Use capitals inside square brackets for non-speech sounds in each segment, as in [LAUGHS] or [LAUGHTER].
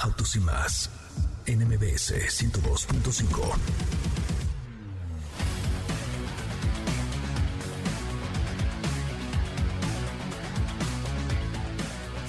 Autos y más en MBS 102.5.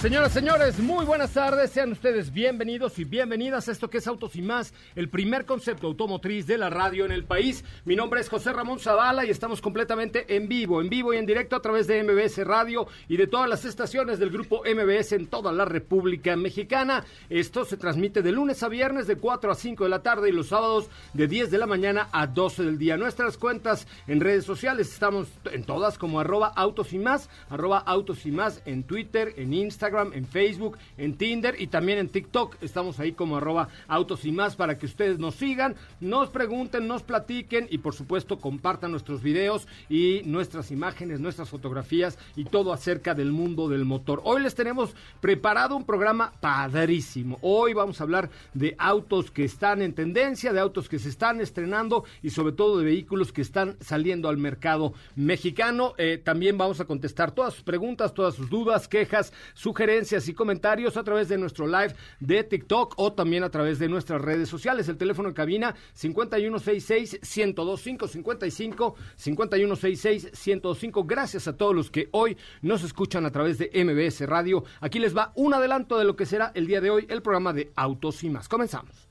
Señoras, señores, muy buenas tardes. Sean ustedes bienvenidos y bienvenidas a esto que es Autos y Más, el primer concepto automotriz de la radio en el país. Mi nombre es José Ramón Zavala y estamos completamente en vivo, en vivo y en directo a través de MBS Radio y de todas las estaciones del grupo MBS en toda la República Mexicana. Esto se transmite de lunes a viernes de 4 a 5 de la tarde y los sábados de 10 de la mañana a 12 del día. Nuestras cuentas en redes sociales estamos en todas como arroba Autos y Más, Autos y Más en Twitter, en Instagram en Facebook, en Tinder y también en TikTok. Estamos ahí como arroba autos y más para que ustedes nos sigan, nos pregunten, nos platiquen y por supuesto compartan nuestros videos y nuestras imágenes, nuestras fotografías y todo acerca del mundo del motor. Hoy les tenemos preparado un programa padrísimo. Hoy vamos a hablar de autos que están en tendencia, de autos que se están estrenando y sobre todo de vehículos que están saliendo al mercado mexicano. Eh, también vamos a contestar todas sus preguntas, todas sus dudas, quejas, sugerencias sugerencias y comentarios a través de nuestro live de TikTok o también a través de nuestras redes sociales. El teléfono en cabina 5166-1025, 55 5166-1025. Gracias a todos los que hoy nos escuchan a través de MBS Radio. Aquí les va un adelanto de lo que será el día de hoy el programa de Autos y más. Comenzamos.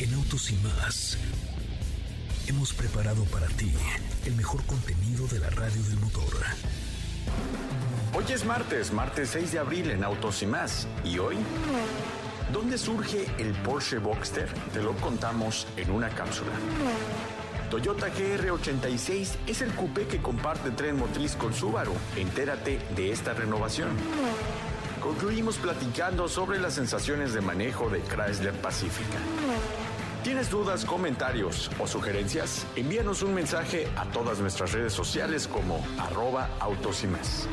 En Autos y más hemos preparado para ti el mejor contenido de la radio del motor. Hoy es martes, martes 6 de abril en Autos y más. ¿Y hoy? ¿Dónde surge el Porsche Boxster? Te lo contamos en una cápsula. Toyota GR86 es el coupé que comparte tren motriz con Subaru. Entérate de esta renovación. Concluimos platicando sobre las sensaciones de manejo de Chrysler Pacifica. ¿Tienes dudas, comentarios o sugerencias? Envíanos un mensaje a todas nuestras redes sociales como arroba y más.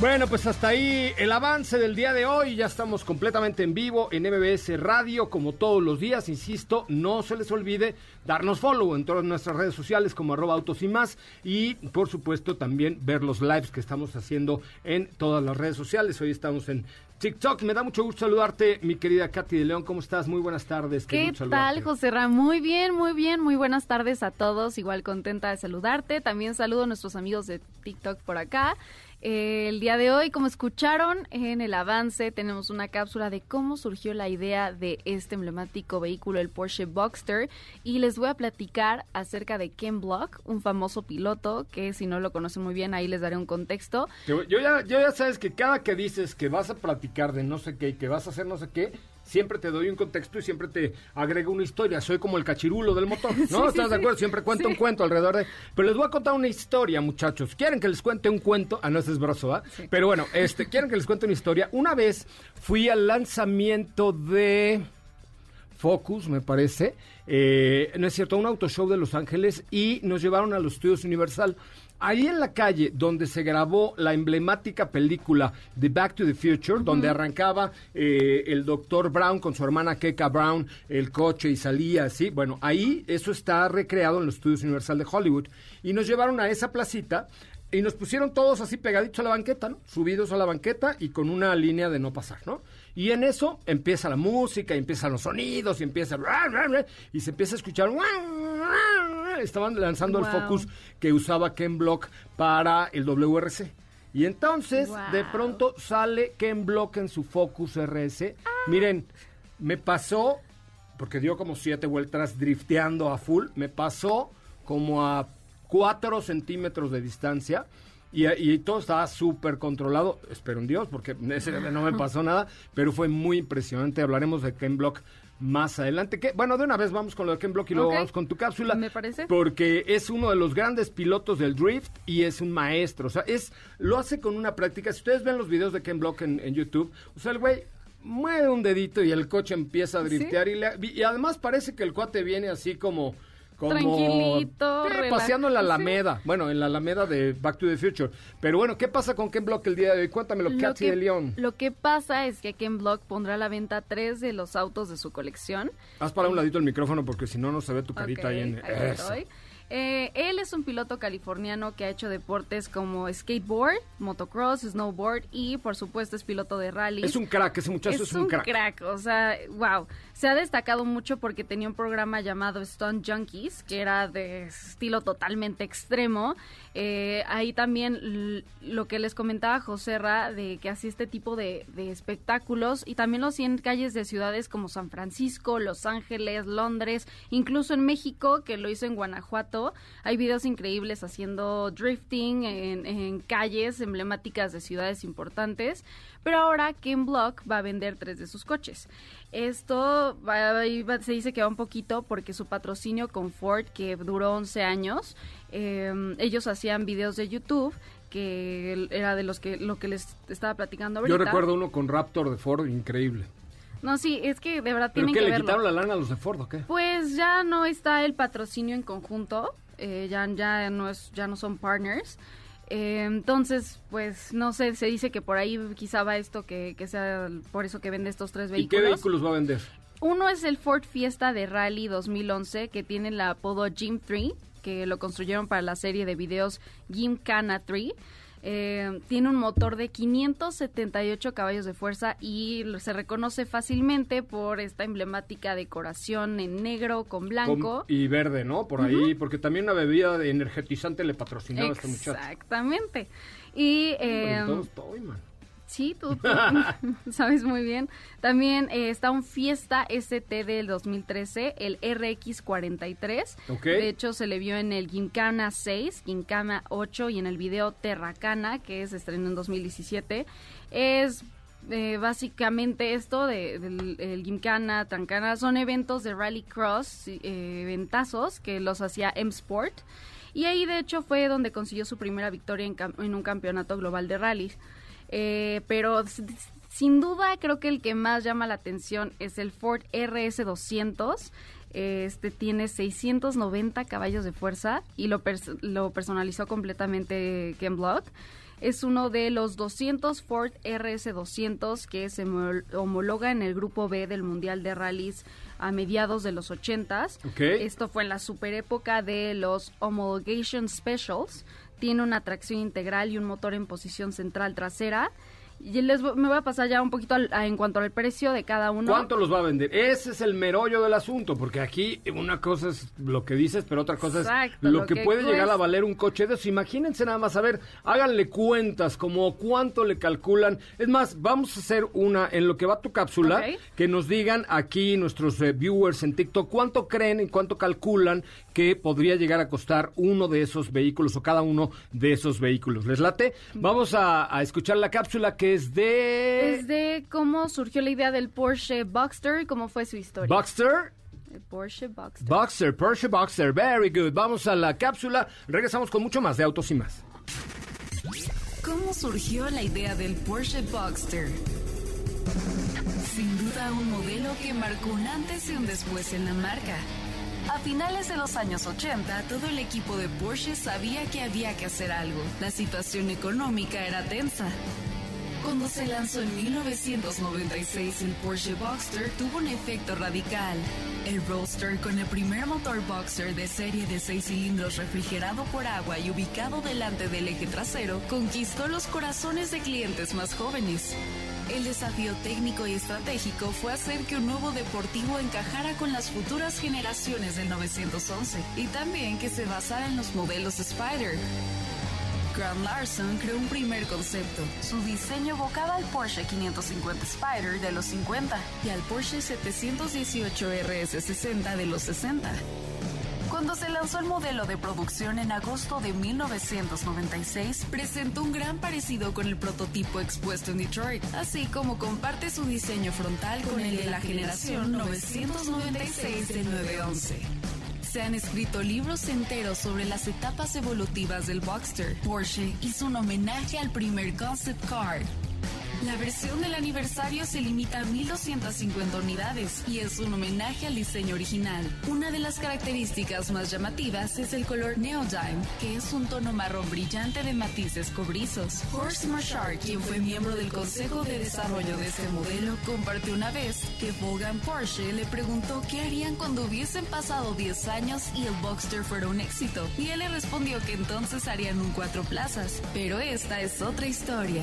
Bueno, pues hasta ahí el avance del día de hoy. Ya estamos completamente en vivo en MBS Radio, como todos los días. Insisto, no se les olvide darnos follow en todas nuestras redes sociales como arroba autos y más. Y por supuesto también ver los lives que estamos haciendo en todas las redes sociales. Hoy estamos en TikTok. Me da mucho gusto saludarte, mi querida Katy de León. ¿Cómo estás? Muy buenas tardes. ¿Qué, tal, José Ra? Muy bien, muy bien. Muy buenas tardes a todos. Igual contenta de saludarte. También saludo a nuestros amigos de TikTok por acá. El día de hoy, como escucharon en el avance, tenemos una cápsula de cómo surgió la idea de este emblemático vehículo, el Porsche Boxster, y les voy a platicar acerca de Ken Block, un famoso piloto que si no lo conocen muy bien, ahí les daré un contexto. Yo ya, yo ya sabes que cada que dices que vas a platicar de no sé qué y que vas a hacer no sé qué, siempre te doy un contexto y siempre te agrego una historia. Soy como el cachirulo del motor, [LAUGHS] ¿no? ¿Estás de acuerdo? Siempre cuento un cuento alrededor de... Pero les voy a contar una historia, muchachos. ¿Quieren que les cuente un cuento? Ah, no, ese es broso, ¿ah? Pero bueno, este, ¿quieren que les cuente una historia? Una vez fui al lanzamiento de... Focus, me parece, eh, no es cierto, un auto show de Los Ángeles y nos llevaron a los estudios Universal. Ahí en la calle donde se grabó la emblemática película The Back to the Future, donde arrancaba eh, el doctor Brown con su hermana Keka Brown, el coche y salía así, bueno, ahí eso está recreado en los estudios Universal de Hollywood. Y nos llevaron a esa placita y nos pusieron todos así pegaditos a la banqueta, ¿no? Subidos a la banqueta y con una línea de no pasar, ¿no? Y en eso empieza la música, y empiezan los sonidos, y empieza... Y se empieza a escuchar... estaban lanzando el. Focus que usaba Ken Block para el WRC. Y entonces, Wow. de pronto sale Ken Block en su Focus RS. Miren, me pasó, porque dio como siete vueltas drifteando a full, me pasó como a cuatro centímetros de distancia. Y, y todo estaba súper controlado, espero en Dios, porque ese no me pasó nada, pero fue muy impresionante. Hablaremos de Ken Block más adelante. Que, bueno, de una vez vamos con lo de Ken Block y luego vamos con tu cápsula. Me parece. Porque es uno de los grandes pilotos del drift y es un maestro. O sea, es lo hace con una práctica. Si ustedes ven los videos de Ken Block en, en YouTube, o sea, el güey mueve un dedito y el coche empieza a driftear. Y, le- y además parece que el cuate viene así como... como Tranquilito, relax- paseando en la sí. Alameda. Bueno, en la Alameda de Back to the Future. Pero bueno, ¿qué pasa con Ken Block el día de hoy? Cuéntamelo, Lo Katy que, de León. lo que pasa es que Ken Block pondrá a la venta tres de los autos de su colección. Haz para un ladito el micrófono porque si no, no se ve tu carita Ok, ahí en... ahí estoy. Eh, él es un piloto californiano que ha hecho deportes como skateboard, motocross, snowboard y por supuesto es piloto de rally. Es un crack, ese muchacho es, un crack. o sea, wow. Se ha destacado mucho porque tenía un programa llamado Stunt Junkies, que era de estilo totalmente extremo. Eh, ahí también lo que les comentaba José Ra, de que hacía este tipo de, espectáculos y también lo hacía en calles de ciudades como San Francisco, Los Ángeles, Londres, incluso en México, que lo hizo en Guanajuato. Hay videos increíbles haciendo drifting en calles emblemáticas de ciudades importantes. Pero ahora Ken Block va a vender tres de sus coches. Esto va- va- se dice que va un poquito porque su patrocinio con Ford, que duró 11 años, eh, ellos hacían videos de YouTube que era de los que lo que les estaba platicando ahorita. Yo recuerdo uno con Raptor de Ford, increíble. No, sí, es que de verdad ¿Pero tienen qué, que le verlo. quitaron la lana a los de Ford o qué? Pues ya no está el patrocinio en conjunto, eh, ya, ya, no es, ya no son partners. Eh, entonces, pues no sé, se dice que por ahí quizá va esto, que, que sea por eso que vende estos tres ¿Y vehículos. qué vehículos va a vender? Uno es el Ford Fiesta de Rally 2011, que tiene el apodo Jim 3, que lo construyeron para la serie de videos Gymkhana 3. Eh, tiene un motor de 578 caballos de fuerza y se reconoce fácilmente por esta emblemática decoración en negro con blanco. Con- y verde, ¿no? Por ahí, porque también una bebida de energetizante le patrocinaba a este muchacho. Exactamente. Y eh, estoy, man. Sí, tú, tú [LAUGHS] sabes muy bien. También eh, está un Fiesta ST del 2013, el RX43. Ok. De hecho, se le vio en el Gincana 6, Gincana 8 y en el video Terracana, que se estrenó en 2017. Es eh, básicamente esto de, del el Gincana, Tancana, son eventos de rallycross, eh, ventazos que los hacía M-Sport. Y ahí, de hecho, fue donde consiguió su primera victoria en, en un campeonato global de rallies. Eh, pero sin duda creo que el que más llama la atención es el Ford RS200. Este tiene 690 caballos de fuerza y lo, pers- lo personalizó completamente Ken Block. Es uno de los 200 Ford RS200 que se homol- homologa en el grupo B del Mundial de Rallys a mediados de los 80s. Ok. Esto fue en la super época de los Homologation Specials. Tiene una tracción integral y un motor en posición central trasera. Y les vo- me voy a pasar ya un poquito al- a- en cuanto al precio de cada uno. ¿Cuánto los va a vender? Ese es el merollo del asunto, porque aquí una cosa es lo que dices, pero otra cosa Exacto, es lo, lo que, que puede llegar a valer un coche de esos. Imagínense nada más, a ver, háganle cuentas, como cuánto le calculan. Es más, vamos a hacer una, en lo que va tu cápsula, que nos digan aquí nuestros eh, viewers en TikTok, cuánto creen y cuánto calculan que podría llegar a costar uno de esos vehículos o cada uno de esos vehículos. ¿Les late? Vamos a, a escuchar la cápsula que es de... Es de cómo surgió la idea del Porsche Boxster y cómo fue su historia. Boxster. El Porsche Boxster. Boxer, Porsche Boxer, very good. Vamos a la cápsula. Regresamos con mucho más de autos y más. ¿Cómo surgió la idea del Porsche Boxster? Sin duda un modelo que marcó un antes y un después en la marca. A finales de los años 80, todo el equipo de Porsche sabía que había que hacer algo. La situación económica era tensa. Cuando se lanzó en 1996 el Porsche Boxster tuvo un efecto radical. El Roadster con el primer motor Boxster de serie de 6 cilindros refrigerado por agua y ubicado delante del eje trasero conquistó los corazones de clientes más jóvenes. El desafío técnico y estratégico fue hacer que un nuevo deportivo encajara con las futuras generaciones del 911 y también que se basara en los modelos Spider. Grant Larson creó un primer concepto. Su diseño evocaba al Porsche 550 Spider de los 50 y al Porsche 718 RS60 de los 60. Cuando se lanzó el modelo de producción en agosto de 1996, presentó un gran parecido con el prototipo expuesto en Detroit, así como comparte su diseño frontal con el de la generación 996 del 911. Se han escrito libros enteros sobre las etapas evolutivas del Boxster. Porsche hizo un homenaje al primer concept car, la versión del aniversario se limita a 1.250 unidades y es un homenaje al diseño original. Una de las características más llamativas es el color Neodyme, que es un tono marrón brillante de matices cobrizos. Horst Marshall, quien fue miembro del consejo de desarrollo de este modelo, compartió una vez que Vaughan Porsche le preguntó qué harían cuando hubiesen pasado 10 años y el Boxster fuera un éxito, y él le respondió que entonces harían un cuatro plazas. Pero esta es otra historia.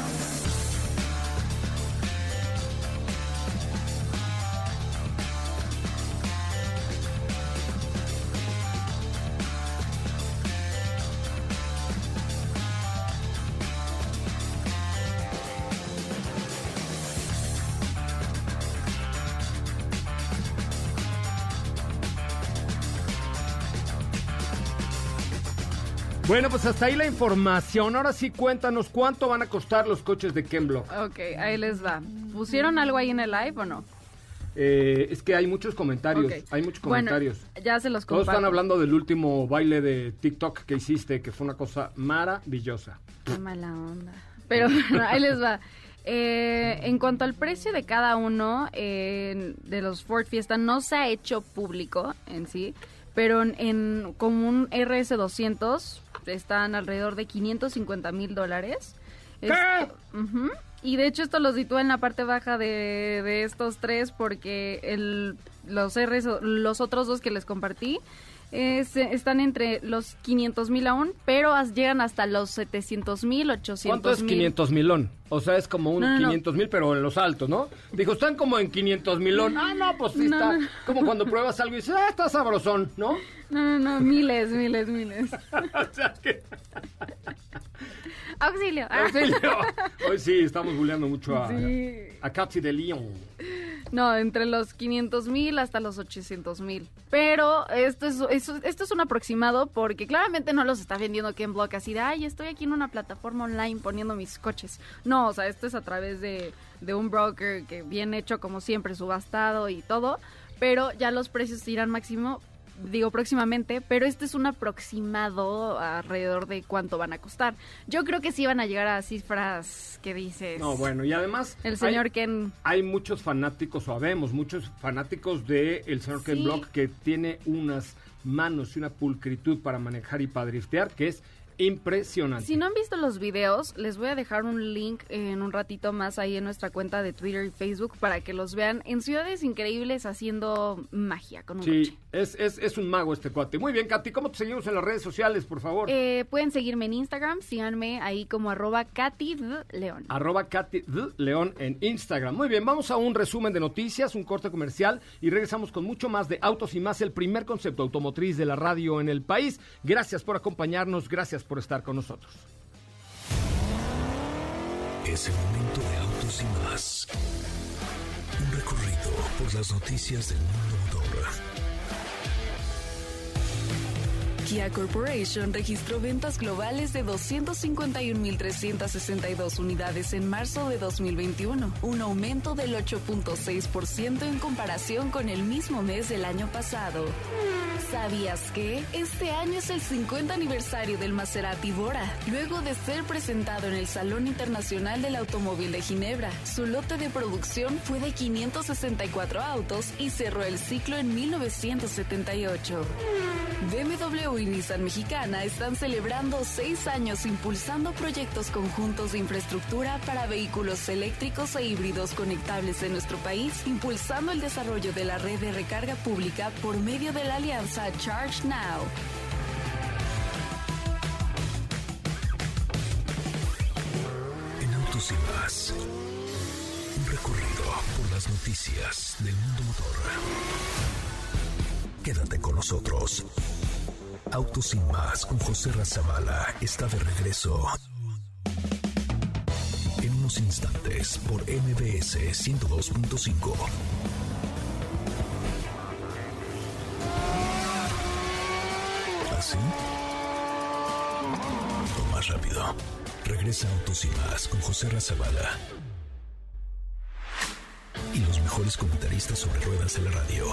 Bueno, pues hasta ahí la información. Ahora sí, cuéntanos cuánto van a costar los coches de Ken Block. Ok, ahí les va. ¿Pusieron algo ahí en el live o no? Eh, es que hay muchos comentarios. Hay muchos Bueno, comentarios. ya se los Todos comparto. están hablando del último baile de TikTok que hiciste, que fue una cosa maravillosa. Qué mala onda. Pero [LAUGHS] bueno, ahí les va. Eh, en cuanto al precio de cada uno eh, de los Ford Fiesta, no se ha hecho público en sí, pero en, en- como un RS200 están alrededor de 550 mil dólares. Esto-. Y de hecho esto lo sitúa en la parte baja de, de estos tres porque el, los RS, los otros dos que les compartí se- están entre los 500 mil aún, pero as- llegan hasta los 700 mil, 800 ¿Cuánto es mil. 500 milón? O sea, es como un No, no, no. 500 mil, pero en los altos, ¿no? Dijo, están como en 500 milón. Ah, no, pues sí No, está. no. Como cuando pruebas algo y dices, ah, está sabrosón, ¿no? No, no, no, miles, miles, miles. [LAUGHS] o sea que... Auxilio. Ah. [LAUGHS] Auxilio. Hoy sí, estamos bulleando mucho a, Sí. a de Leon. No, entre los 500 mil hasta los 800 mil. Pero esto es, eso- esto es un aproximado porque claramente no los está vendiendo Ken Block así de, ay, estoy aquí en una plataforma online poniendo mis coches. No, o sea, esto es a través de, de un broker que bien hecho como siempre, subastado y todo. Pero ya los precios irán máximo, digo próximamente, pero este es un aproximado alrededor de cuánto van a costar. Yo creo que sí van a llegar a cifras que dices... No, bueno, y además... El señor hay- Ken... hay muchos fanáticos, o habemos muchos fanáticos de el señor Ken. Block que tiene unas manos y una pulcritud para manejar y para driftear que es impresionante. Si no han visto los videos, les voy a dejar un link en un ratito más ahí en nuestra cuenta de Twitter y Facebook para que los vean en ciudades increíbles haciendo magia con un Sí, coche. es, es, es un mago este cuate. Muy bien, Katy, ¿cómo te seguimos en las redes sociales, por favor? Eh, pueden seguirme en Instagram, síganme ahí como arroba Katy. León. Arroba Katy. León en Instagram. Muy bien, vamos a un resumen de noticias, un corte comercial y regresamos con mucho más de Autos y más, el primer concepto automotriz de la radio en el país. Gracias por acompañarnos, gracias por estar con nosotros. Es el momento de autos y más. Un recorrido por las noticias del mundo Kia Corporation registró ventas globales de 251.362 unidades en marzo de 2021, un aumento del 8.6% en comparación con el mismo mes del año pasado. ¿Sabías que? Este año es el 50 aniversario del Maserati Bora, luego de ser presentado en el Salón Internacional del Automóvil de Ginebra. Su lote de producción fue de 564 autos y cerró el ciclo en 1978. BMW y Nissan Mexicana están celebrando seis años impulsando proyectos conjuntos de infraestructura para vehículos eléctricos e híbridos conectables en nuestro país, impulsando el desarrollo de la red de recarga pública por medio de la alianza Charge Now. En Autos y Más, un recorrido por las noticias del mundo motor. Quédate con nosotros. Autos sin más con José Razabala está de regreso. En unos instantes por MBS 102.5. ¿Así? O más rápido. Regresa Autos y más con José Razabala. Y los mejores comentaristas sobre ruedas de la radio.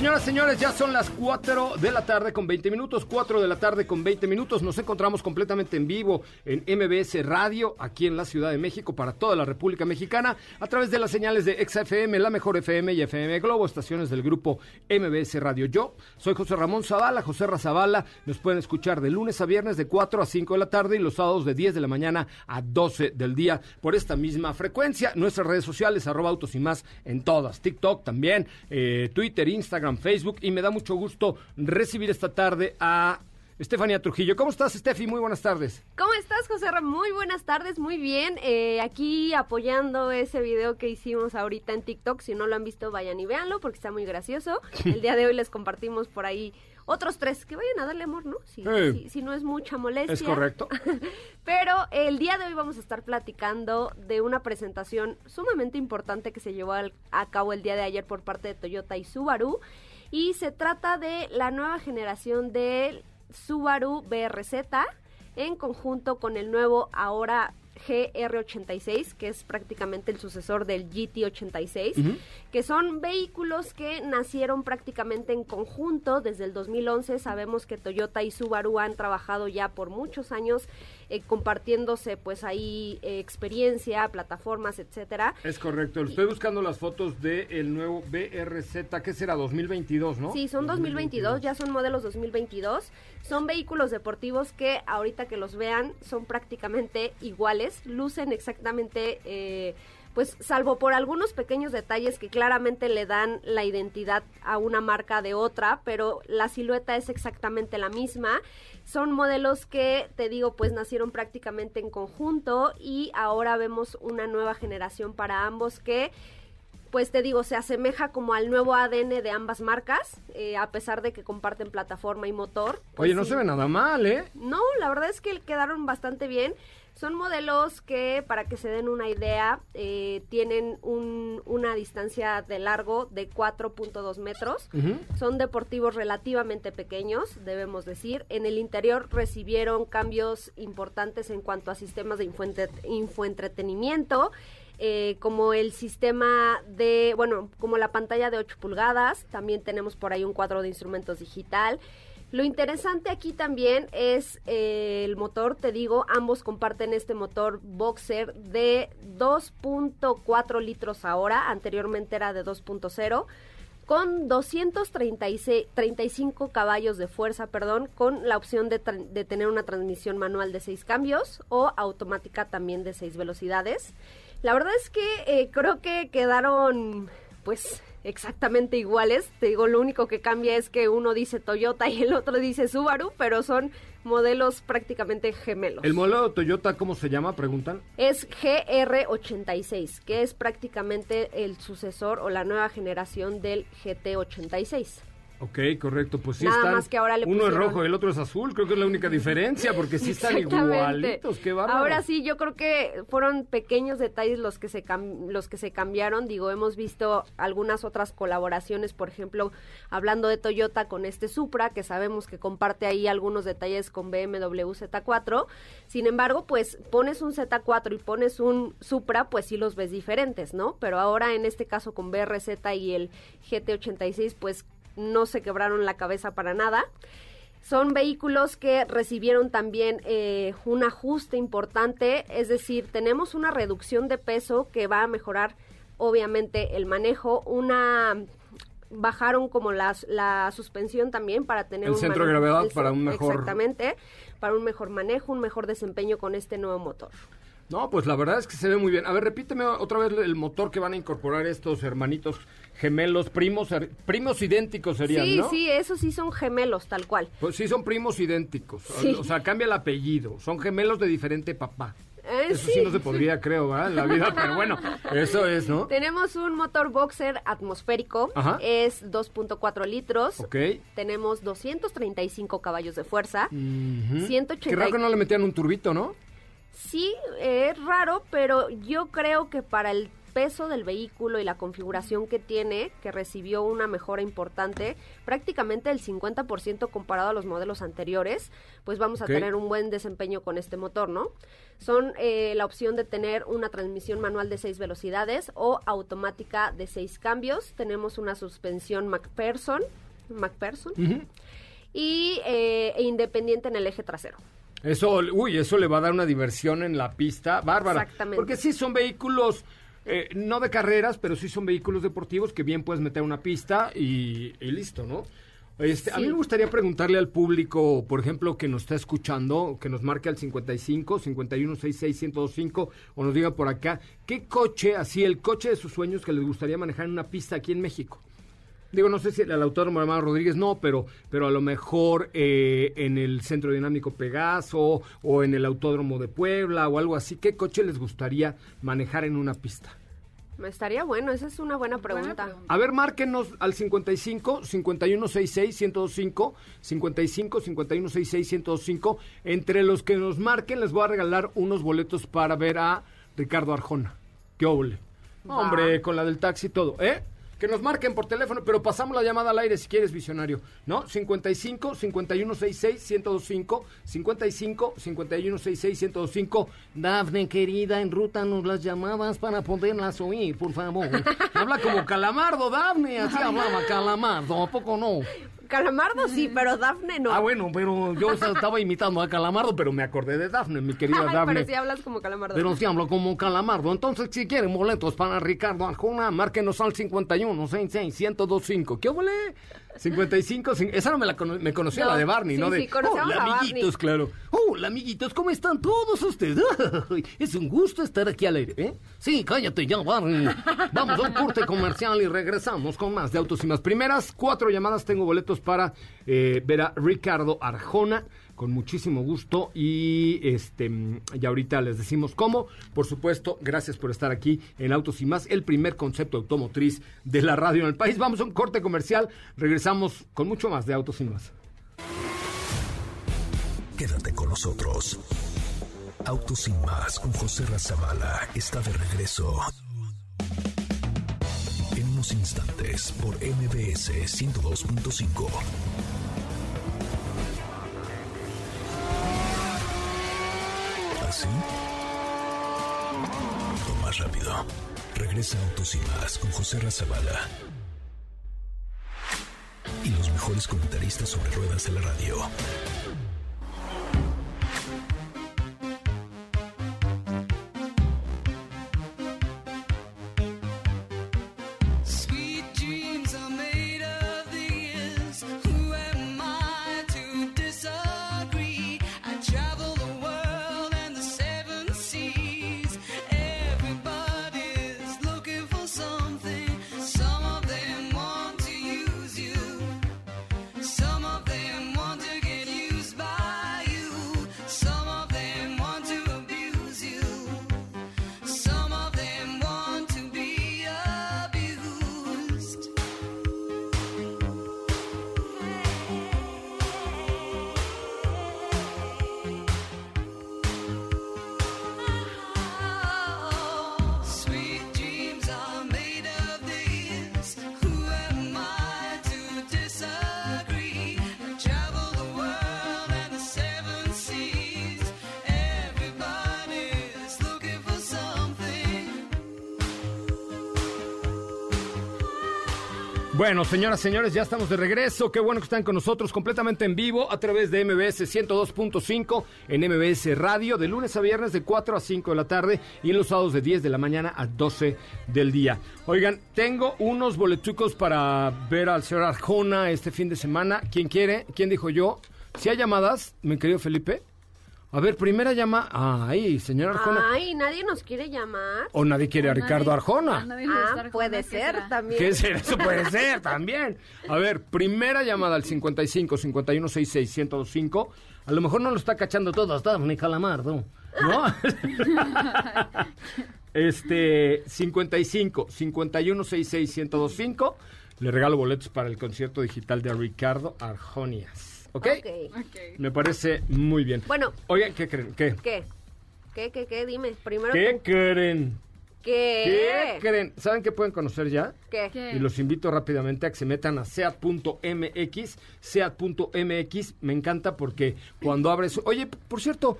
Señoras, señores, ya son las 4 de la tarde con 20 minutos, 4 de la tarde con 20 minutos. Nos encontramos completamente en vivo en MBS Radio, aquí en la Ciudad de México, para toda la República Mexicana, a través de las señales de XFM, la mejor FM y FM Globo, estaciones del grupo MBS Radio. Yo soy José Ramón Zavala, José Razabala. Nos pueden escuchar de lunes a viernes de 4 a 5 de la tarde y los sábados de 10 de la mañana a 12 del día por esta misma frecuencia. Nuestras redes sociales, arroba autos y más en todas. TikTok también, eh, Twitter, Instagram Facebook y me da mucho gusto recibir esta tarde a Estefanía Trujillo. ¿Cómo estás, Estefi? Muy buenas tardes. ¿Cómo estás, José? Muy buenas tardes, muy bien. Eh, aquí apoyando ese video que hicimos ahorita en TikTok. Si no lo han visto, vayan y véanlo porque está muy gracioso. [LAUGHS] El día de hoy les compartimos por ahí otros tres. Que vayan a darle amor, ¿no? Si, si, no es mucha molestia. Es correcto. [LAUGHS] Pero el día de hoy vamos a estar platicando de una presentación sumamente importante que se llevó a cabo el día de ayer por parte de Toyota y Subaru y se trata de la nueva generación del Subaru BRZ en conjunto con el nuevo ahora GR86, que es prácticamente el sucesor del GT86, que son vehículos que nacieron prácticamente en conjunto desde el 2011. Sabemos que Toyota y Subaru han trabajado ya por muchos años eh, compartiéndose pues ahí eh, experiencia, plataformas, etcétera. Es correcto. Estoy buscando las fotos del el nuevo BRZ, que será 2022, ¿no? Sí, son 2022, ya son modelos 2022. Son vehículos deportivos que ahorita que los vean son prácticamente iguales, lucen exactamente... Eh, pues salvo por algunos pequeños detalles que claramente le dan la identidad a una marca de otra, pero la silueta es exactamente la misma. Son modelos que, te digo, pues nacieron prácticamente en conjunto y ahora vemos una nueva generación para ambos que pues te digo, se asemeja como al nuevo ADN de ambas marcas, eh, a pesar de que comparten plataforma y motor. Pues Oye, no se ve nada mal, ¿eh? No, la verdad es que quedaron bastante bien. Son modelos que, para que se den una idea, eh, tienen una distancia de largo de 4.2 metros. Son deportivos relativamente pequeños, debemos decir. En el interior recibieron cambios importantes en cuanto a sistemas de infoentretenimiento. Eh, como el sistema de, bueno, como la pantalla de 8 pulgadas, también tenemos por ahí un cuadro de instrumentos digital. Lo interesante aquí también es eh, el motor, te digo, ambos comparten este motor Boxer de 2.4 litros ahora, anteriormente era de 2.0 con 235 caballos de fuerza, perdón, con la opción de, tener una transmisión manual de 6 cambios o automática también de 6 velocidades. La verdad es que eh, creo que quedaron, pues, exactamente iguales. Te digo, lo único que cambia es que uno dice Toyota y el otro dice Subaru, pero son modelos prácticamente gemelos. ¿El modelo Toyota cómo se llama? Preguntan. Es GR86, que es prácticamente el sucesor o la nueva generación del GT86. Ok, correcto. Pues sí Nada están. más que ahora le uno es rojo y el otro es azul. Creo que es la única diferencia porque sí están igualitos. Qué bárbaro. Ahora sí, yo creo que fueron pequeños detalles los que se cam- los que se cambiaron. Digo, hemos visto algunas otras colaboraciones, por ejemplo, hablando de Toyota con este Supra, que sabemos que comparte ahí algunos detalles con BMW Z4. Sin embargo, pues pones un Z4 y pones un Supra, pues sí los ves diferentes, ¿no? Pero ahora en este caso con BRZ y el GT86, pues no se quebraron la cabeza para nada. Son vehículos que recibieron también eh, un ajuste importante, es decir, tenemos una reducción de peso que va a mejorar obviamente el manejo, una bajaron como las, la suspensión también para tener El un centro de gravedad el para un mejor- exactamente para un mejor manejo, un mejor desempeño con este nuevo motor. No, pues la verdad es que se ve muy bien. A ver, repíteme otra vez el motor que van a incorporar estos hermanitos gemelos, primos, her- primos idénticos serían, sí, ¿no? sí, esos sí son gemelos tal cual. Pues sí, son primos idénticos. Sí. O sea, cambia el apellido. Son gemelos de diferente papá. Eh, Eso sí. sí. no se podría, creo, ¿verdad? En la vida, [LAUGHS] pero bueno, eso es, ¿no? Tenemos un motor boxer atmosférico, Ajá. es 2.4 litros. Ok. Tenemos 235 caballos de fuerza. Ujú. 180 Qué raro que no le metían un turbito, ¿no? Sí, es raro, pero yo creo que para el peso del vehículo y la configuración que tiene, que recibió una mejora importante, prácticamente el 50% comparado a los modelos anteriores, pues vamos a tener un buen desempeño con este motor, ¿no? Son eh, la opción de tener una transmisión manual de 6 velocidades o automática de 6 cambios. Tenemos una suspensión McPherson, McPherson Ujú. y eh, e independiente en el eje trasero. Eso, uy, eso le va a dar una diversión en la pista bárbara. Exactamente. Porque sí son vehículos, eh, no de carreras, pero sí son vehículos deportivos que bien puedes meter una pista y, y listo, ¿no? Este, A mí me gustaría preguntarle al público, por ejemplo, que nos está escuchando, que nos marque al 55 51 66 1025 o nos diga por acá, ¿qué coche, así el coche de sus sueños que les gustaría manejar en una pista aquí en México? Digo, no sé si el autódromo Hermano Rodríguez no, pero, pero a lo mejor eh, en el Centro Dinámico Pegaso o en el Autódromo de Puebla o algo así. ¿Qué coche les gustaría manejar en una pista? Estaría bueno, esa es una buena pregunta. pregunta. A ver, márquenos al 55 5166 1025 55 5166 1025 Entre los que nos marquen les voy a regalar unos boletos para ver a Ricardo Arjona. ¡Qué óvole! Hombre, con la del taxi y todo, ¿eh? Que nos marquen por teléfono, pero pasamos la llamada al aire si quieres, visionario, ¿no? 55 5166 1025 55 5166 1025 Dafne, querida, enrútanos las llamadas para poderlas oír, por favor. Habla como Calamardo, Dafne, así hablaba Calamardo, ¿a poco no? Calamardo sí, pero Dafne no. Ah, bueno, pero yo [LAUGHS] estaba imitando a Calamardo, pero me acordé de Dafne, mi querida Ay, Dafne. pero sí hablas como Calamardo. Pero sí hablo como calamardo. Entonces, si quieren boletos para Ricardo Arjona, márquenos al 51 66 1025. ¿Qué huele? 55, cin- esa no me la cono- me conocía No, la de Barney, sí, ¿no? De, sí, hola, a Barney". amiguitos, claro. Hola, amiguitos, ¿cómo están todos ustedes? [LAUGHS] Es un gusto estar aquí al aire, ¿eh? Sí, cállate ya, Barney. Vamos a un corte comercial y regresamos con más de Autos y Más. Primeras cuatro llamadas, tengo boletos para eh, ver a Ricardo Arjona con muchísimo gusto y este y ahorita les decimos cómo. Por supuesto, gracias por estar aquí en Autos y más, el primer concepto automotriz de la radio en el país. Vamos a un corte comercial, regresamos con mucho más de Autos y más. Quédate con nosotros. Autos sin más con José Razabala está de regreso. En unos instantes por MBS 102.5. ¿Así? O más rápido. Regresa Autos y más con José Razabala. Y los mejores comentaristas sobre ruedas de la radio. Bueno, señoras, señores, ya estamos de regreso. Qué bueno que están con nosotros completamente en vivo a través de MBS 102.5 en MBS Radio de lunes a viernes de 4 a 5 de la tarde y en los sábados de 10 de la mañana a 12 del día. Oigan, tengo unos boletucos para ver al señor Arjona este fin de semana. ¿Quién quiere? ¿Quién dijo yo? Si hay llamadas, mi querido Felipe. A ver, primera llama. Ay, señor Arjona. Ay, nadie nos quiere llamar. O nadie quiere a Ricardo Arjona. Ah, Arjona, puede ¿qué ser será? también. ¿Qué será? Eso puede ser también. A ver, primera llamada al 55 51 66 1025. A lo mejor no lo está cachando todo, está ni calamardo, ¿no? [LAUGHS] este, 55 51 66 1025. Le regalo boletos para el concierto digital de Ricardo Arjonias. ¿Ok? Ok. Me parece muy bien. Bueno. Oigan, ¿qué creen? ¿Qué? ¿Qué? ¿Qué, qué, qué? Dime. Primero. ¿Qué creen? ¿Qué? ¿Qué creen? ¿Saben qué pueden conocer ya? ¿Qué? ¿Qué? Y los invito rápidamente a que se metan a seat.mx, seat.mx, me encanta porque cuando abres... Oye, por cierto,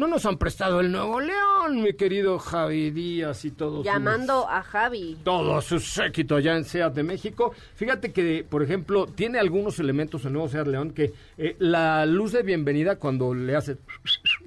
no nos han prestado el Nuevo León, mi querido Javi Díaz y todos. Llamando a Javi. Todo su séquito allá en SEAT de México. Fíjate que, por ejemplo, tiene algunos elementos el nuevo SEAT León que eh, la luz de bienvenida cuando le hace,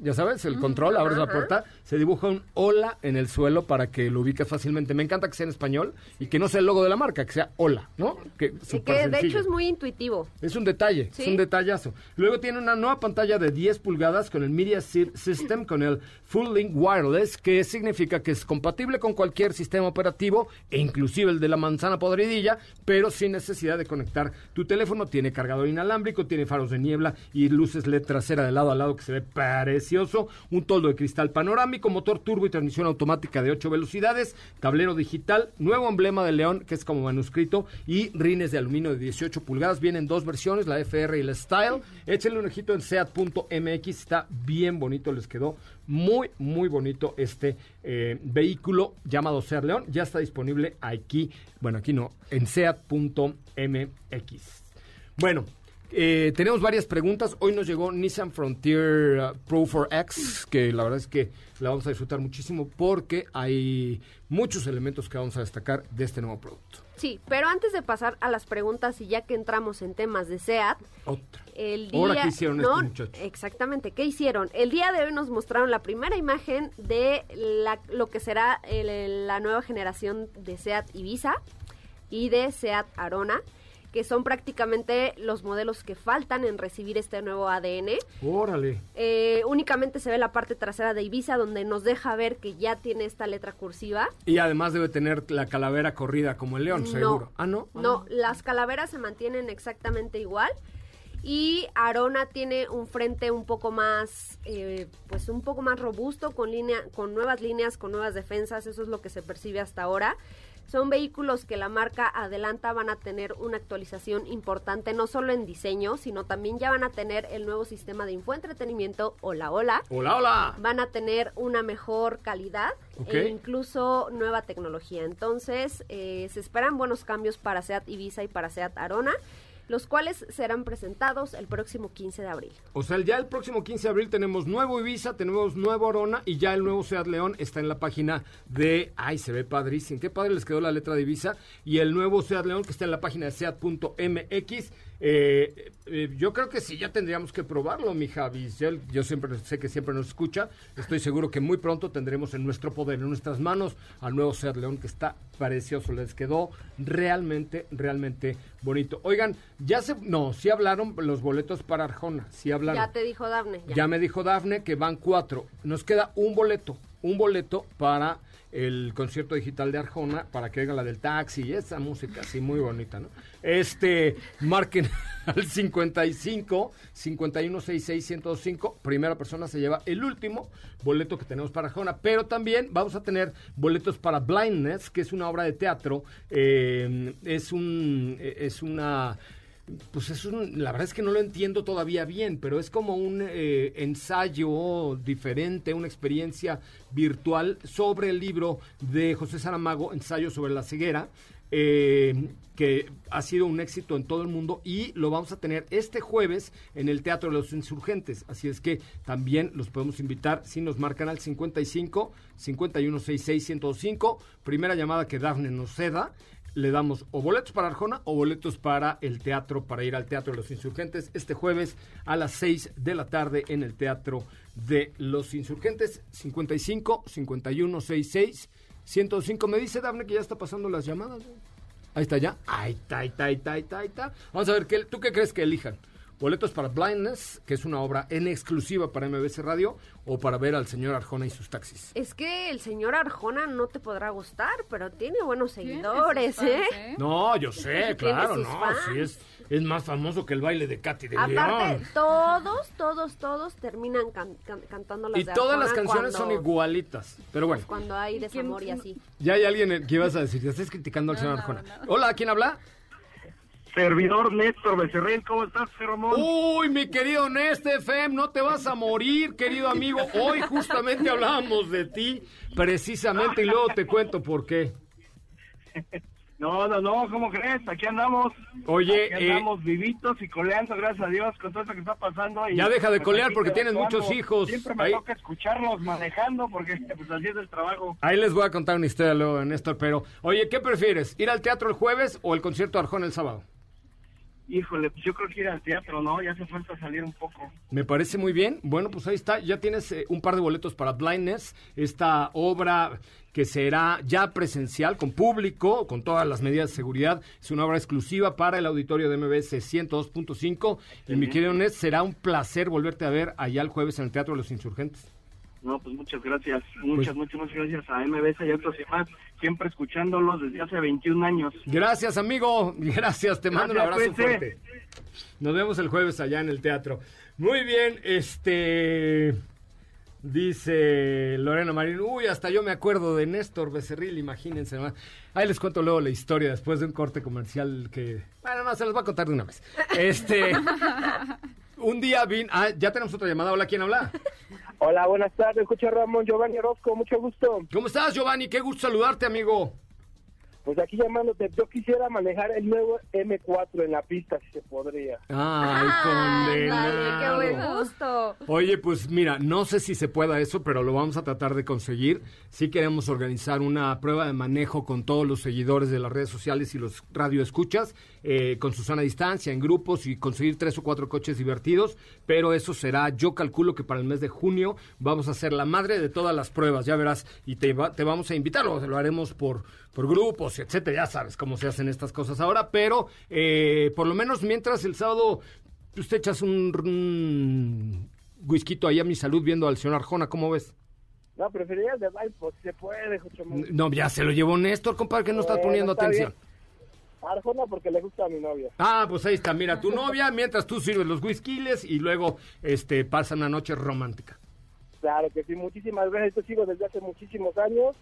ya sabes, el control, abres la puerta, se dibuja un hola en el suelo para que lo ubiques fácilmente. Me encanta que sea en español y que no sea el logo de la marca, que sea hola, ¿no? Que, Y que de sencillo. hecho es muy intuitivo. Es un detalle, Sí. es un detallazo. Luego tiene una nueva pantalla de 10 pulgadas con el Media Sy- System, con el Full Link Wireless, que significa que es compatible con cualquier sistema operativo, e inclusive el de la manzana podridilla, pero sin necesidad de conectar tu teléfono. Tiene cargador inalámbrico, tiene faros de niebla y luces LED trasera de lado a lado que se ve precioso. Un toldo de cristal panorámico, motor turbo y transmisión automática de 8 velocidades, tablero digital, nuevo emblema de león que es como manuscrito y rines de aluminio de 18 pulgadas. Vienen dos versiones, la FR y la Style. Échenle un ojito en seat.mx, está bien bonito, les quedó muy, muy bonito este eh, vehículo llamado Seat León. Ya está disponible aquí, bueno, aquí no, en seat.mx. Bueno, eh, tenemos varias preguntas. Hoy nos llegó Nissan Frontier uh, Pro 4X, que la verdad es que la vamos a disfrutar muchísimo porque hay muchos elementos que vamos a destacar de este nuevo producto. Sí, pero antes de pasar a las preguntas y ya que entramos en temas de SEAT, Otra. el día... Ahora, ¿qué hicieron no, estos muchachos? Exactamente, ¿qué hicieron? El día de hoy nos mostraron la primera imagen de la- lo que será el- la nueva generación de SEAT Ibiza y de SEAT Arona, que son prácticamente los modelos que faltan en recibir este nuevo ADN. Órale. Eh, únicamente se ve la parte trasera de Ibiza donde nos deja ver que ya tiene esta letra cursiva. Y además debe tener la calavera corrida como el león, seguro. Ah, no. Ah, No, las calaveras se mantienen exactamente igual. Y Arona tiene un frente un poco más, eh, pues un poco más robusto, con línea, con nuevas líneas, con nuevas defensas. Eso es lo que se percibe hasta ahora. Son vehículos que la marca adelanta van a tener una actualización importante, no solo en diseño, sino también ya van a tener el nuevo sistema de infoentretenimiento, Hola Hola. Hola, hola. Van a tener una mejor calidad e incluso nueva tecnología. Entonces, eh, se esperan buenos cambios para SEAT Ibiza y para SEAT Arona, los cuales serán presentados el próximo 15 de abril. O sea, ya el próximo 15 de abril tenemos nuevo Ibiza, tenemos nuevo Arona y ya el nuevo Seat León está en la página de... Ay, se ve padrísimo. Qué padre les quedó la letra de Ibiza. Y el nuevo Seat León que está en la página de seat.mx. Eh, eh, yo creo que sí, ya tendríamos que probarlo, mi Javi. Yo, yo siempre sé que siempre nos escucha. Estoy seguro que muy pronto tendremos en nuestro poder, en nuestras manos, al nuevo Seat León que está precioso. Les quedó realmente, realmente bonito. Oigan, ya se... No, sí hablaron los boletos para Arjona. Sí hablaron. Ya te dijo Dafne. ya. Ya me dijo Dafne que van cuatro. Nos queda un boleto, un boleto para el concierto digital de Arjona, para que oigan la del taxi y esa música así muy bonita, ¿no? Este, marquen [LAUGHS] al 55 5166 1025. Primera persona se lleva el último boleto que tenemos para Arjona, pero también vamos a tener boletos para Blindness, que es una obra de teatro. eh, es un, es una pues es un, la verdad es que no lo entiendo todavía bien, pero es como un eh, ensayo diferente, una experiencia virtual sobre el libro de José Saramago, Ensayo sobre la ceguera, eh, que ha sido un éxito en todo el mundo y lo vamos a tener este jueves en el Teatro de los Insurgentes. Así es que también los podemos invitar si nos marcan al 55 5166 105, primera llamada que Dafne nos ceda le damos o boletos para Arjona o boletos para el teatro, para ir al Teatro de los Insurgentes este jueves a las 6 de la tarde en el Teatro de los Insurgentes 55 51 66 105. Me dice Dafne que ya está pasando las llamadas. Ahí está ya. Ahí está, ahí está, ahí está, ahí está. Vamos a ver, ¿qué, ¿tú qué crees que elijan? ¿Boletos para Blindness, que es una obra en exclusiva para MBC Radio, o para ver al señor Arjona y sus taxis? Es que el señor Arjona no te podrá gustar, pero tiene buenos seguidores, ¿eh? fans, ¿eh? No, yo sé, claro, no, fans. sí es, es más famoso que el baile de Katy de Aparte, León. todos, todos, todos terminan can- can- cantando las Y de todas las canciones son igualitas. Pero bueno, Cuando hay ¿Y quién- desamor y así. ya hay alguien que ibas a decir, ya estás criticando al señor no, Arjona. no. Hola, ¿quién habla? Servidor Néstor Becerril, ¿cómo estás, Ramón? Uy, mi querido Neste FM, no te vas a morir, querido amigo. Hoy justamente hablábamos de ti, precisamente, y luego te cuento por qué. No, no, no, ¿cómo crees? Aquí andamos. Oye, Aquí eh, andamos vivitos y coleando, gracias a Dios, con todo esto que está pasando. y, Ya deja de pues, colear porque tienes muchos hijos. Siempre me Ahí- toca escucharlos manejando porque pues así es el trabajo. ahí les voy a contar una historia luego, Néstor, pero, oye, ¿qué prefieres? ¿Ir al teatro el jueves o el concierto de Arjona el sábado? Híjole, pues yo creo que ir al teatro, ¿no? Ya hace falta salir un poco. Me parece muy bien. Bueno, pues ahí está. Ya tienes eh, un par de boletos para Blindness, esta obra que será ya presencial, con público, con todas las medidas de seguridad. Es una obra exclusiva para el auditorio de MBS 102.5. Y mi querido Nés, será un placer volverte a ver allá el jueves en el Teatro de los Insurgentes. No, pues muchas gracias. Muchas, Pues- muchas, muchas gracias a MBS y a otros y más. Siempre escuchándolos desde hace 21 años. Gracias, amigo. [LAUGHS] Gracias. Te mando un abrazo cuídense. fuerte. Nos vemos el jueves allá en el teatro. Muy bien, este. Dice Lorena Marín, uy, hasta yo me acuerdo de Néstor Becerril, imagínense. ¿no? Ahí les cuento luego la historia después de un corte comercial que... Bueno, no, se los voy a contar de una vez. Este... [LAUGHS] un día vine... Ah, ya tenemos otra llamada. Hola, ¿quién habla? [LAUGHS] Hola, buenas tardes. Escucha Ramón Giovanni Orozco, mucho gusto. ¿Cómo estás, Giovanni? Qué gusto saludarte, amigo. Pues aquí llamándote, yo quisiera manejar el nuevo M4 en la pista, si se podría. Ay, Ándale, qué buen condenado. gusto. Oye, pues mira, no sé si se pueda eso, pero lo vamos a tratar de conseguir. Sí queremos organizar una prueba de manejo con todos los seguidores de las redes sociales y los radioescuchas, eh, con Susana distancia, en grupos y conseguir tres o cuatro coches divertidos. Pero eso será, yo calculo que para el mes de junio vamos a hacer la madre de todas las pruebas, ya verás, y te, va- te vamos a invitar, lo haremos por, por grupos, etcétera, ya sabes cómo se hacen estas cosas ahora, pero eh, por lo menos mientras el sábado te echas un, un whisky ahí a mi salud viendo al señor Arjona, ¿cómo ves? No, preferiría el de Vibe, pues si se puede, Jochomón. No, ya se lo llevó Néstor, compadre, que no estás Bueno, poniendo está atención. Arjona porque le gusta a mi novia. Ah, pues ahí está, mira, tu novia, mientras tú sirves los whiskiles y luego este pasa una noche romántica. Claro que sí, muchísimas gracias. Te sigo desde hace muchísimos años.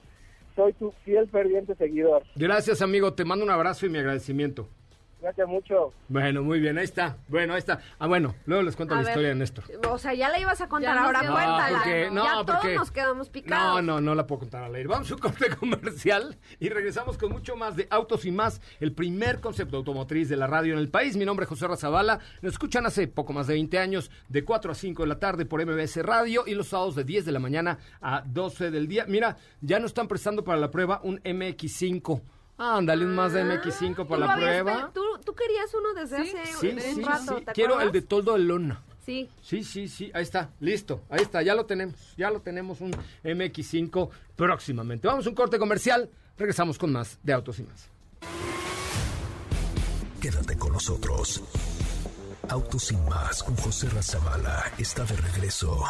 Soy tu fiel, ferviente seguidor. Gracias, amigo, te mando un abrazo y mi agradecimiento. Gracias mucho. Bueno, muy bien, ahí está. Bueno, ahí está. Ah, bueno, luego les cuento A la ver, historia de Néstor. O sea, ya la ibas a contar, ahora cuéntala. No, porque- no, ya porque- todos nos quedamos picados. No, no, no la puedo contar al aire. Vamos a un corte comercial y regresamos con mucho más de Autos y Más, el primer concepto automotriz de la radio en el país. Mi nombre es José Razabala. Nos escuchan hace poco más de 20 años, de 4 a 5 de la tarde por MBS Radio y los sábados de 10 de la mañana a 12 del día. Mira, ya nos están prestando para la prueba un MX5. Ándale, un más de MX5 Tú para lo la prueba. Tú, tú querías uno desde Sí, hace Sí, un sí, rato, sí. ¿te Quiero el de toldo de lona. Sí. Sí, sí, sí, ahí está, listo, ahí está, ya lo tenemos, ya lo tenemos un MX5 próximamente. Vamos a un corte comercial, regresamos con más de Autos y más. Quédate con nosotros. Autos sin más con José Razabala está de regreso.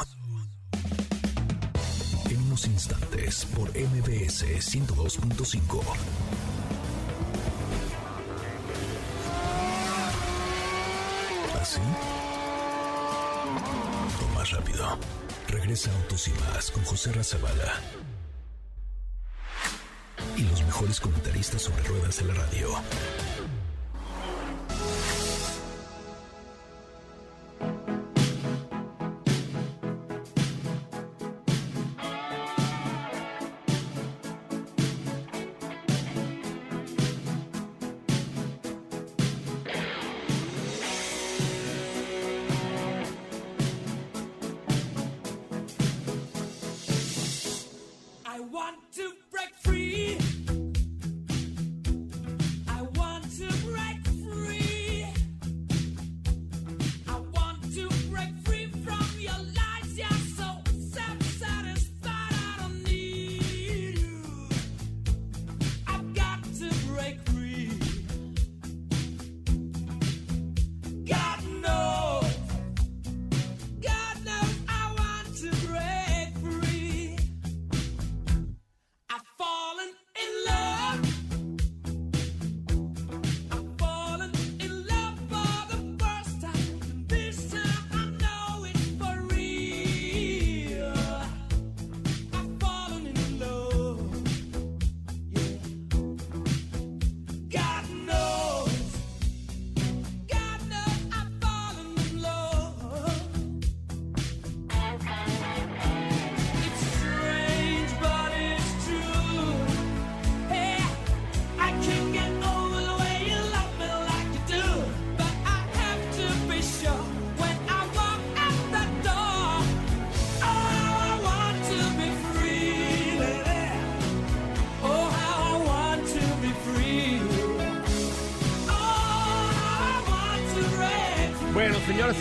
En unos instantes por MBS 102.5. ¿Así? O más rápido. Regresa Autos y más con José Razabala. Y los mejores comentaristas sobre ruedas de la radio.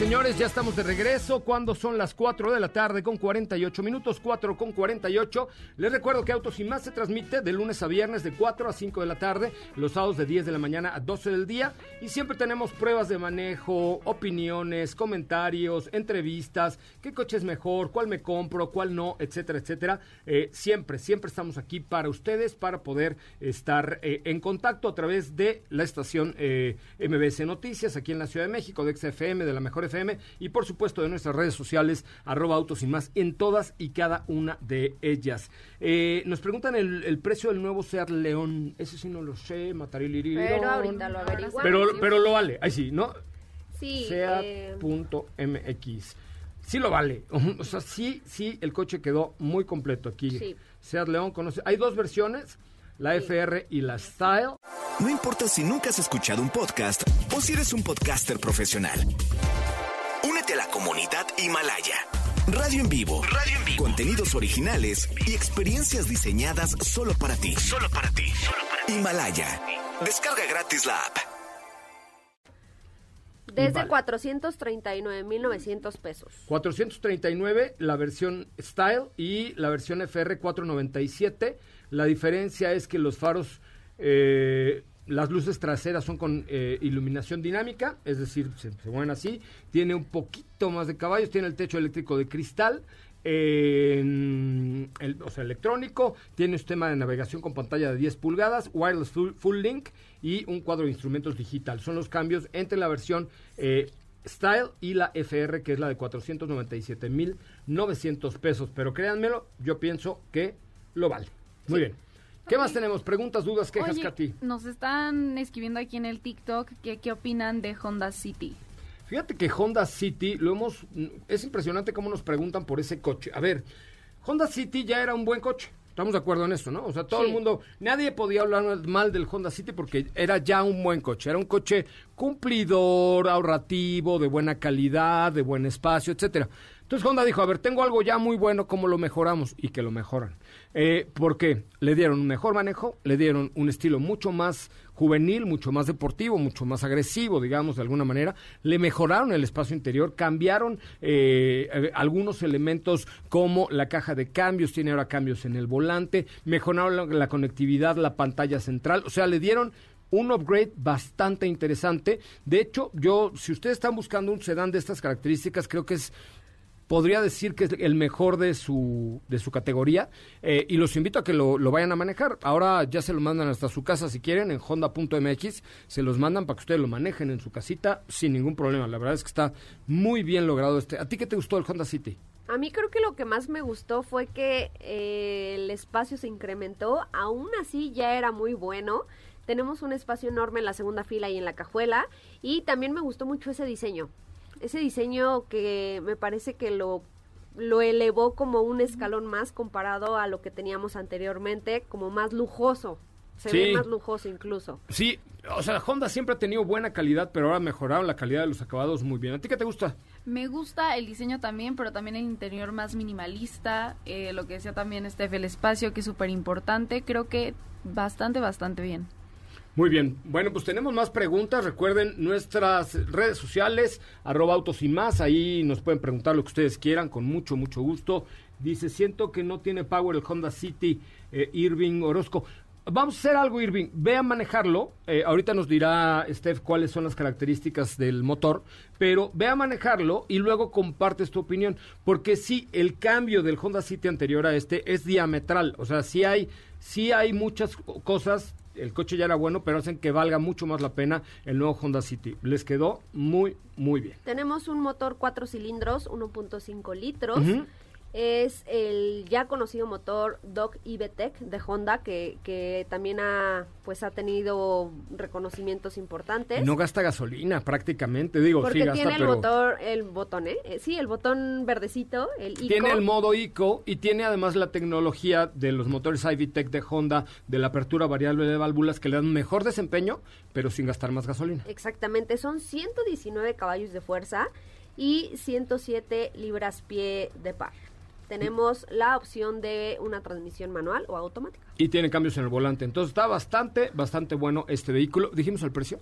Señores, ya estamos de regreso. Cuando son las 4 de la tarde con 48 minutos, 4 con 48. Les recuerdo que Autos y Más se transmite de lunes a viernes de 4 a 5 de la tarde, los sábados de 10 de la mañana a 12 del día. Y siempre tenemos pruebas de manejo, opiniones, comentarios, entrevistas, qué coche es mejor, cuál me compro, cuál no, etcétera, etcétera. Eh, siempre, siempre estamos aquí para ustedes, para poder estar eh, en contacto a través de la estación eh, MBS Noticias aquí en la Ciudad de México, de XFM, de la Mejor FM y por supuesto de nuestras redes sociales, arroba autos y más, en todas y cada una de ellas. Eh, nos preguntan el, el precio del nuevo Seat León. Ese sí no lo sé, Mataril Pero ahorita lo averiguamos. Pero, pero lo vale. Ahí sí, ¿no? Sí, eh, Seat.mx. Sí lo vale. [LAUGHS] O sea, sí, sí, el coche quedó muy completo aquí. Sí. Seat León conoce. Hay dos versiones, la FR y la Style. No importa si nunca has escuchado un podcast o si eres un podcaster profesional. Comunidad Himalaya. Radio en vivo. Radio en vivo. Contenidos originales y experiencias diseñadas solo para ti. Solo para ti. Himalaya. Descarga gratis la app. desde Vale. 439.900 pesos. 439 la versión Style y la versión FR 497. La diferencia es que los faros, eh, las luces traseras son con eh, iluminación dinámica, es decir, se, se mueven así. Tiene un poquito más de caballos, tiene el techo eléctrico de cristal. eh, el- o sea, electrónico, tiene un sistema de navegación con pantalla de 10 pulgadas, wireless full, full link y un cuadro de instrumentos digital. Son los cambios entre la versión eh, Style y la FR, que es la de 497.900 pesos. Pero créanmelo, yo pienso que lo vale. Muy bien. ¿Qué más tenemos? Preguntas, dudas, quejas, Oye, Katy. nos están escribiendo aquí en el TikTok que qué opinan de Honda City. Fíjate que Honda City, lo hemos, es impresionante cómo nos preguntan por ese coche. A ver, Honda City ya era un buen coche. Estamos de acuerdo en esto, ¿no? O sea, todo Sí. el mundo, nadie podía hablar mal del Honda City porque era ya un buen coche. Era un coche cumplidor, ahorrativo, de buena calidad, de buen espacio, etcétera. Entonces Honda dijo, a ver, tengo algo ya muy bueno, ¿cómo lo mejoramos? Y que lo mejoran. Eh, ¿Por qué? Le dieron un mejor manejo, le dieron un estilo mucho más juvenil, mucho más deportivo, mucho más agresivo, digamos, de alguna manera. Le mejoraron el espacio interior, cambiaron eh, eh, algunos elementos como la caja de cambios, tiene ahora cambios en el volante, mejoraron la, la conectividad, la pantalla central, o sea, le dieron un upgrade bastante interesante. De hecho, yo, si ustedes están buscando un sedán de estas características, creo que es podría decir que es el mejor de su, de su categoría eh, y los invito a que lo, lo vayan a manejar. Ahora ya se lo mandan hasta su casa si quieren, en honda.mx, se los mandan para que ustedes lo manejen en su casita sin ningún problema. La verdad es que está muy bien logrado este. ¿A ti qué te gustó el Honda City? A mí creo que lo que más me gustó fue que eh, el espacio se incrementó, aún así ya era muy bueno. Tenemos un espacio enorme en la segunda fila y en la cajuela y también me gustó mucho ese diseño. Ese diseño que me parece que lo lo elevó como un escalón más comparado a lo que teníamos anteriormente, como más lujoso. Se Sí. ve más lujoso incluso. Sí, o sea, Honda siempre ha tenido buena calidad, pero ahora mejoraron la calidad de los acabados muy bien. ¿A ti qué te gusta? Me gusta el diseño también, pero también el interior más minimalista, eh, lo que decía también Steph, el espacio que es súper importante, creo que bastante, bastante bien. Muy bien. Bueno, pues tenemos más preguntas. Recuerden nuestras redes sociales, arroba autos y más. Ahí nos pueden preguntar lo que ustedes quieran, con mucho, mucho gusto. Dice, siento que no tiene power el Honda City eh, Irving Orozco. Vamos a hacer algo, Irving. Ve a manejarlo. Eh, ahorita nos dirá Steph cuáles son las características del motor. Pero ve a manejarlo y luego compartes tu opinión. Porque sí, el cambio del Honda City anterior a este es diametral. O sea, sí hay, sí hay muchas co- cosas el coche ya era bueno, pero hacen que valga mucho más la pena el nuevo Honda City. Les quedó muy, muy bien. Tenemos un motor cuatro cilindros, 1.5 litros. Ujú. Es el ya conocido motor Doc IBTEC de Honda que, que también ha pues ha tenido reconocimientos importantes. No gasta gasolina prácticamente, digo, porque sí gasta, tiene el pero motor, el botón, ¿eh? Eh, Sí, el botón verdecito, el tiene el modo ICO y tiene además la tecnología de los motores IVTEC de Honda de la apertura variable de válvulas que le dan mejor desempeño, pero sin gastar más gasolina. Exactamente, son 119 caballos de fuerza y 107 libras-pie de par. Tenemos la opción de una transmisión manual o automática. Y tiene cambios en el volante. Entonces está bastante, bastante bueno este vehículo. ¿Dijimos el precio?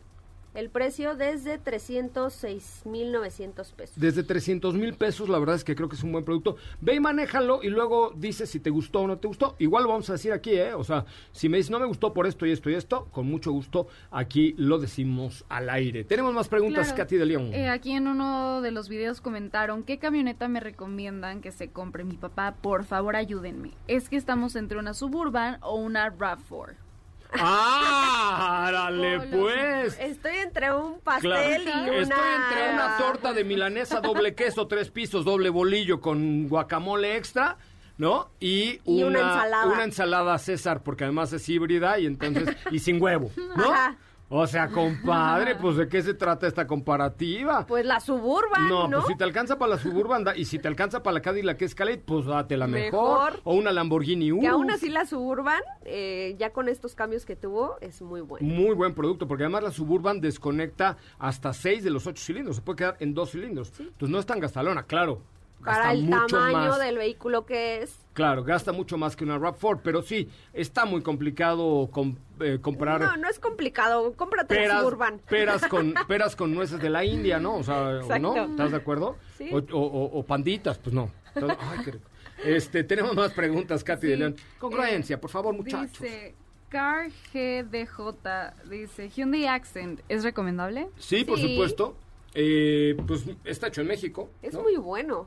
El precio desde 306.900 pesos. Desde 300 mil pesos, la verdad es que creo que es un buen producto. Ve y manéjalo y luego dices si te gustó o no te gustó. Igual lo vamos a decir aquí, ¿eh? O sea, si me dices no me gustó por esto y esto y esto, con mucho gusto aquí lo decimos al aire. Tenemos más preguntas, Claro. Katy de León. Eh, aquí en uno de los videos comentaron, ¿qué camioneta me recomiendan que se compre mi papá? Por favor, ayúdenme. Es que estamos entre una Suburban o una RAV4. ¡Ah! ¡Dale, Hola. pues! Estoy entre un pastel Claro. y una... Estoy entre una torta de milanesa doble queso, tres pisos, doble bolillo con guacamole extra, ¿no? Y, Y una ensalada. una ensalada César, porque además es híbrida y entonces y sin huevo, ¿no? Ajá. O sea, compadre, pues ¿de qué se trata esta comparativa? Pues la Suburban, ¿no? No, pues si te alcanza para la Suburban da- y si te alcanza para la Cadillac Escalade, pues date la mejor. Mejor. O una Lamborghini Urus. Que aún así la Suburban, eh, ya con estos cambios que tuvo, es muy buena. Muy buen producto, porque además la Suburban desconecta hasta seis de los ocho cilindros. Se puede quedar en dos cilindros. Entonces no es tan gastalona, claro. Para el mucho tamaño más. del vehículo que es. Claro, gasta mucho más que una RAV4, pero sí, está muy complicado com- eh, comprar No, no es complicado. Cómprate la peras, Suburban. peras, con, [LAUGHS] peras con nueces de la India, ¿no? O sea, ¿o Exacto. ¿no? ¿Estás de acuerdo? Sí. O, o- o- o panditas, pues no. Entonces, [LAUGHS] ay, qué rico. Este, tenemos más preguntas, Katy de León. Congruencia, por favor, muchachos. Dice, Car GDJ, dice, Hyundai Accent, ¿es recomendable? Sí, por Sí. supuesto. Eh, pues está hecho en México. Es ¿no? muy bueno.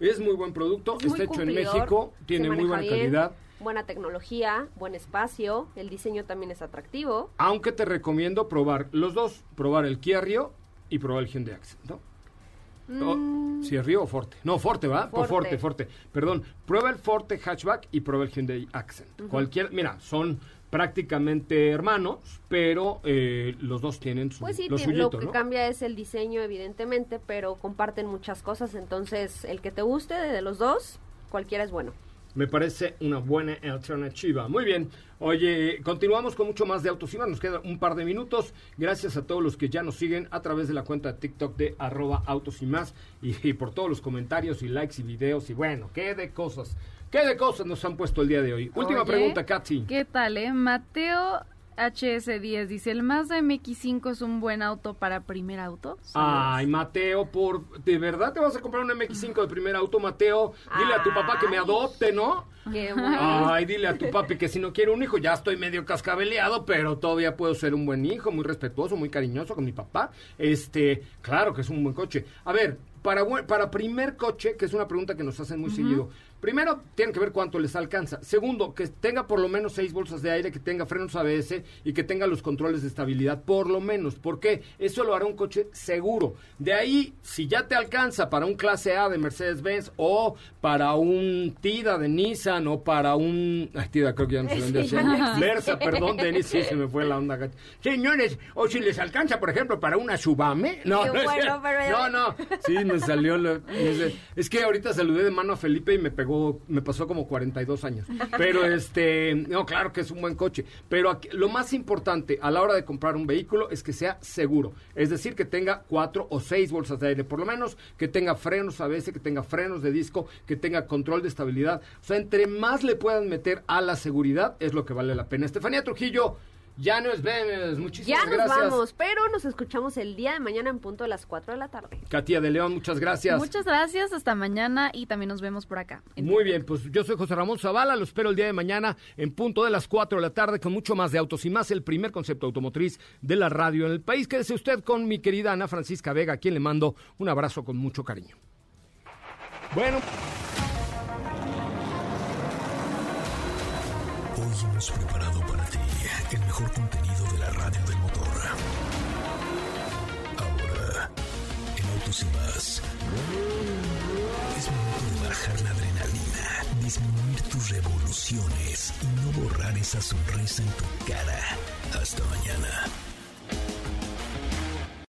Es muy buen producto, Es está hecho en México, tiene muy buena bien, calidad. Buena tecnología, buen espacio. El diseño también es atractivo. Aunque te recomiendo probar los dos, probar el Kia Rio y probar el Hyundai Accent, ¿no? O- Si es Rio o Forte. No, Forte, ¿va? Por Forte, Mm. Forte. Forte. Perdón, prueba el Forte Hatchback y prueba el Hyundai Accent. Cualquier, mira, son prácticamente hermanos, pero eh, los dos tienen su, Pues sí, lo tiene- suyito, lo que ¿no? cambia es el diseño, evidentemente, pero comparten muchas cosas. Entonces, el que te guste de, de los dos, cualquiera es bueno. Me parece una buena alternativa. Muy bien. Oye, continuamos con mucho más de Autos y Más. Nos queda un par de minutos. Gracias a todos los que ya nos siguen a través de la cuenta de TikTok de arroba Autos y Más. Y, y por todos los comentarios y likes y videos. Y bueno, qué de cosas. Qué de cosas nos han puesto el día de hoy. Última Oye, pregunta, Katsi. ¿Qué tal, eh? Mateo HS10 dice, ¿el Mazda MX5 es un buen auto para primer auto? Ay, Mateo, por ¿de verdad te vas a comprar un MX5 de primer auto, Mateo? Dile a tu papá que me adopte, ¿no? Qué bueno. Ay, dile a tu papi que si no quiere un hijo, ya estoy medio cascabeleado, pero todavía puedo ser un buen hijo, muy respetuoso, muy cariñoso con mi papá. Este, claro que es un buen coche. A ver, para, para primer coche, que es una pregunta que nos hacen muy seguido, primero, tiene que ver cuánto les alcanza. Segundo, que tenga por lo menos seis bolsas de aire, que tenga frenos ABS y que tenga los controles de estabilidad, por lo menos. ¿Por qué? Eso lo hará un coche seguro. De ahí, si ya te alcanza para un clase A de Mercedes-Benz o para un Tida de Nissan o para un... Ay, Tida, creo que ya no se vende Sí, así. Versa, perdón, Denis, sí, se me fue la onda. gacha. Señores, o si les alcanza, por ejemplo, para una Subame. No, no, bueno, no, no. Sí, me salió. lo- es que ahorita saludé de mano a Felipe y me pegó, me pasó como 42 años. Pero [LAUGHS] este, no, claro que es un buen coche. Pero aquí- lo más importante a la hora de comprar un vehículo es que sea seguro. Es decir, que tenga cuatro o seis bolsas de aire, por lo menos, que tenga frenos ABS, que tenga frenos de disco, que tenga control de estabilidad. O sea, entre más le puedan meter a la seguridad, es lo que vale la pena. Estefanía Trujillo, ya nos vemos. Muchísimas Ya nos gracias. vamos, pero nos escuchamos el día de mañana en punto de las 4 de la tarde. Katia de León, muchas gracias. Muchas gracias, hasta mañana y también nos vemos por acá. Muy bien, pues yo soy José Ramón Zavala, lo espero el día de mañana en punto de las 4 de la tarde con mucho más de autos y más, el primer concepto automotriz de la radio en el país. Quédese usted con mi querida Ana Francisca Vega, a quien le mando un abrazo con mucho cariño. Bueno, Hoy hemos preparado para ti el mejor contenido de la radio del motor. Ahora, en Autos y más, es momento de bajar la adrenalina, disminuir tus revoluciones y no borrar esa sonrisa en tu cara. Hasta mañana.